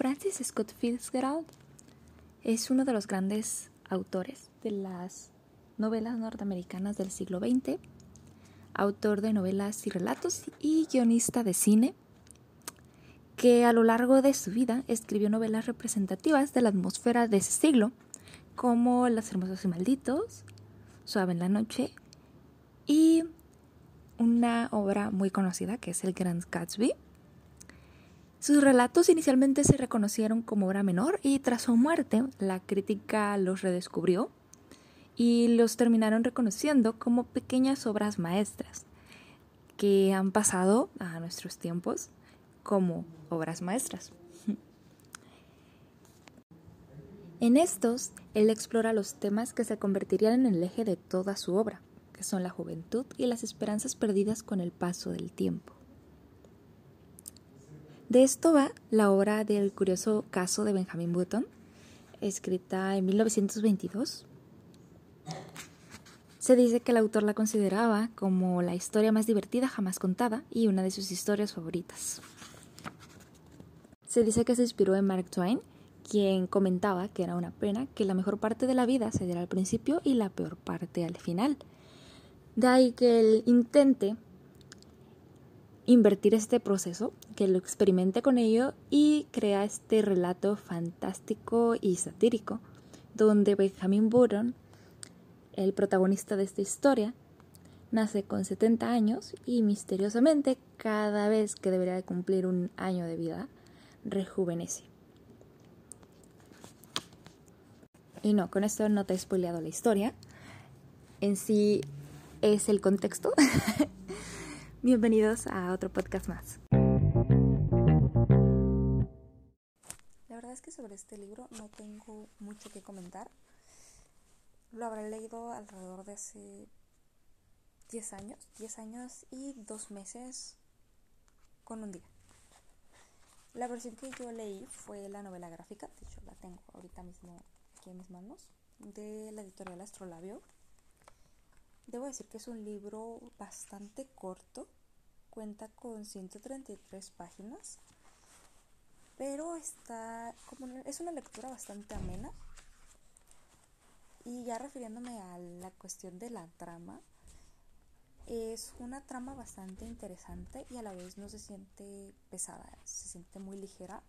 Francis Scott Fitzgerald es uno de los grandes autores de las novelas norteamericanas del siglo XX, autor de novelas y relatos y guionista de cine, que a lo largo de su vida escribió novelas representativas de la atmósfera de ese siglo, como Las Hermosos y Malditos, Suave en la Noche y una obra muy conocida que es El Gran Gatsby. Sus relatos inicialmente se reconocieron como obra menor y tras su muerte la crítica los redescubrió y los terminaron reconociendo como pequeñas obras maestras que han pasado a nuestros tiempos como obras maestras. En estos, él explora los temas que se convertirían en el eje de toda su obra, que son la juventud y las esperanzas perdidas con el paso del tiempo. De esto va la obra del curioso caso de Benjamin Button, escrita en 1922. Se dice que el autor la consideraba como la historia más divertida jamás contada y una de sus historias favoritas. Se dice que se inspiró en Mark Twain, quien comentaba que era una pena que la mejor parte de la vida se diera al principio y la peor parte al final. De ahí que él intente invertir este proceso, que lo experimente con ello y crea este relato fantástico y satírico, donde Benjamin Button, el protagonista de esta historia, nace con 70 años y misteriosamente cada vez que debería de cumplir un año de vida, rejuvenece. Y no, con esto no te he spoileado la historia. En sí es el contexto. Bienvenidos a otro podcast más. Sobre este libro no tengo mucho que comentar. Lo habré leído alrededor de hace 10 años, 10 años y 2 meses con un día. La versión que yo leí fue la novela gráfica, de hecho la tengo ahorita mismo aquí en mis manos, de la editorial Astrolabio. Debo decir que es un libro bastante corto, cuenta con 133 páginas, pero está como es una lectura bastante amena. Y ya refiriéndome a la cuestión de la trama, es una trama bastante interesante y a la vez no se siente pesada, se siente muy ligera.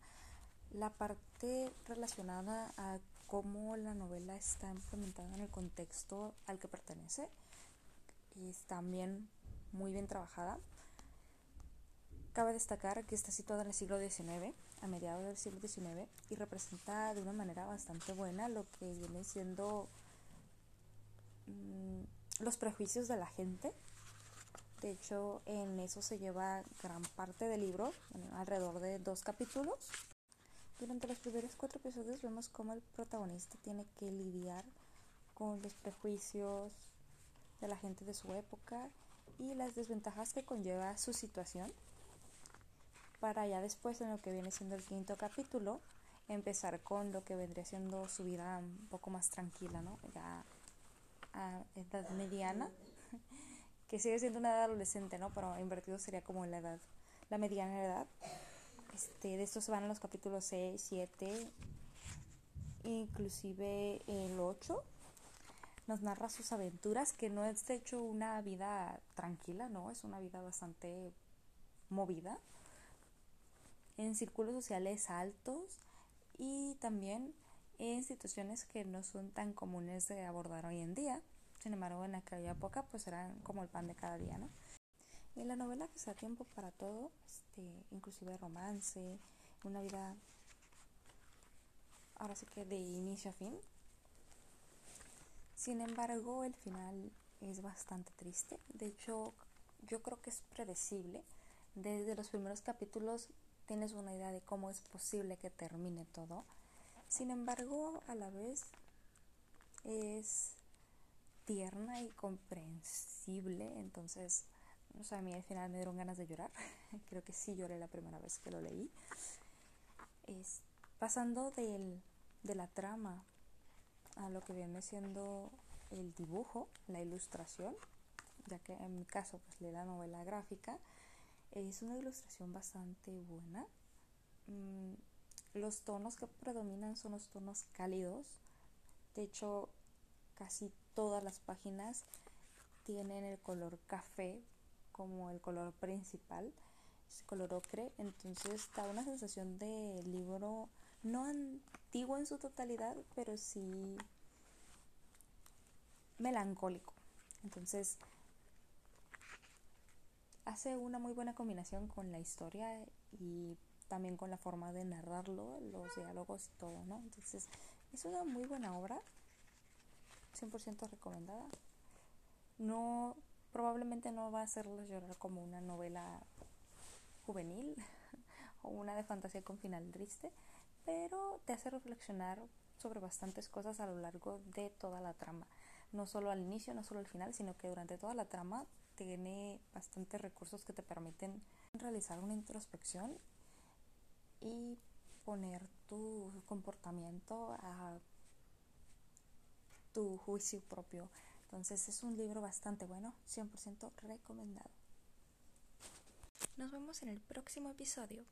La parte relacionada a cómo la novela está implementada en el contexto al que pertenece es también muy bien trabajada. Cabe destacar que está situada en el siglo XIX, a mediados del siglo XIX, y representa de una manera bastante buena lo que viene siendo mmm, los prejuicios de la gente de hecho, en eso se lleva gran parte del libro, alrededor de dos capítulos. Durante los primeros cuatro episodios vemos cómo el protagonista tiene que lidiar con los prejuicios de la gente de su época y las desventajas que conlleva su situación. Para ya después, en lo que viene siendo el quinto capítulo, empezar con lo que vendría siendo su vida un poco más tranquila, ¿no? Ya a edad mediana que sigue siendo una edad adolescente, ¿no? Pero invertido sería como la edad, la mediana edad. Este, de estos van los capítulos 6, 7, inclusive el 8. Nos narra sus aventuras, que no es de hecho una vida tranquila, ¿no? Es una vida bastante movida, en círculos sociales altos y también en situaciones que no son tan comunes de abordar hoy en día sin embargo, en aquella época pues eran como el pan de cada día, ¿no? En la novela que sea tiempo para todo, este, inclusive romance, una vida ahora sí que de inicio a fin. Sin embargo, el final es bastante triste. De hecho, yo creo que es predecible. Desde los primeros capítulos tienes una idea de cómo es posible que termine todo. Sin embargo, a la vez es tierna y comprensible, entonces, o sea, a mí al final me dieron ganas de llorar, creo que sí lloré la primera vez que lo leí. Es, pasando del, de la trama a lo que viene siendo el dibujo, la ilustración, ya que en mi caso pues leí la novela gráfica, es una ilustración bastante buena. Mm, los tonos que predominan son los tonos cálidos. De hecho, casi todas las páginas tienen el color café como el color principal, es color ocre, entonces da una sensación de libro no antiguo en su totalidad, pero sí melancólico. Entonces hace una muy buena combinación con la historia y también con la forma de narrarlo, los diálogos y todo, ¿no? Entonces es una muy buena obra, 100% recomendada. No, probablemente no va a hacerlos llorar como una novela juvenil o una de fantasía con final triste, pero te hace reflexionar sobre bastantes cosas a lo largo de toda la trama. No solo al inicio, no solo al final, sino que durante toda la trama tiene bastantes recursos que te permiten realizar una introspección y poner tu comportamiento a tu juicio propio. Entonces es un libro bastante bueno, 100% recomendado. Nos vemos en el próximo episodio.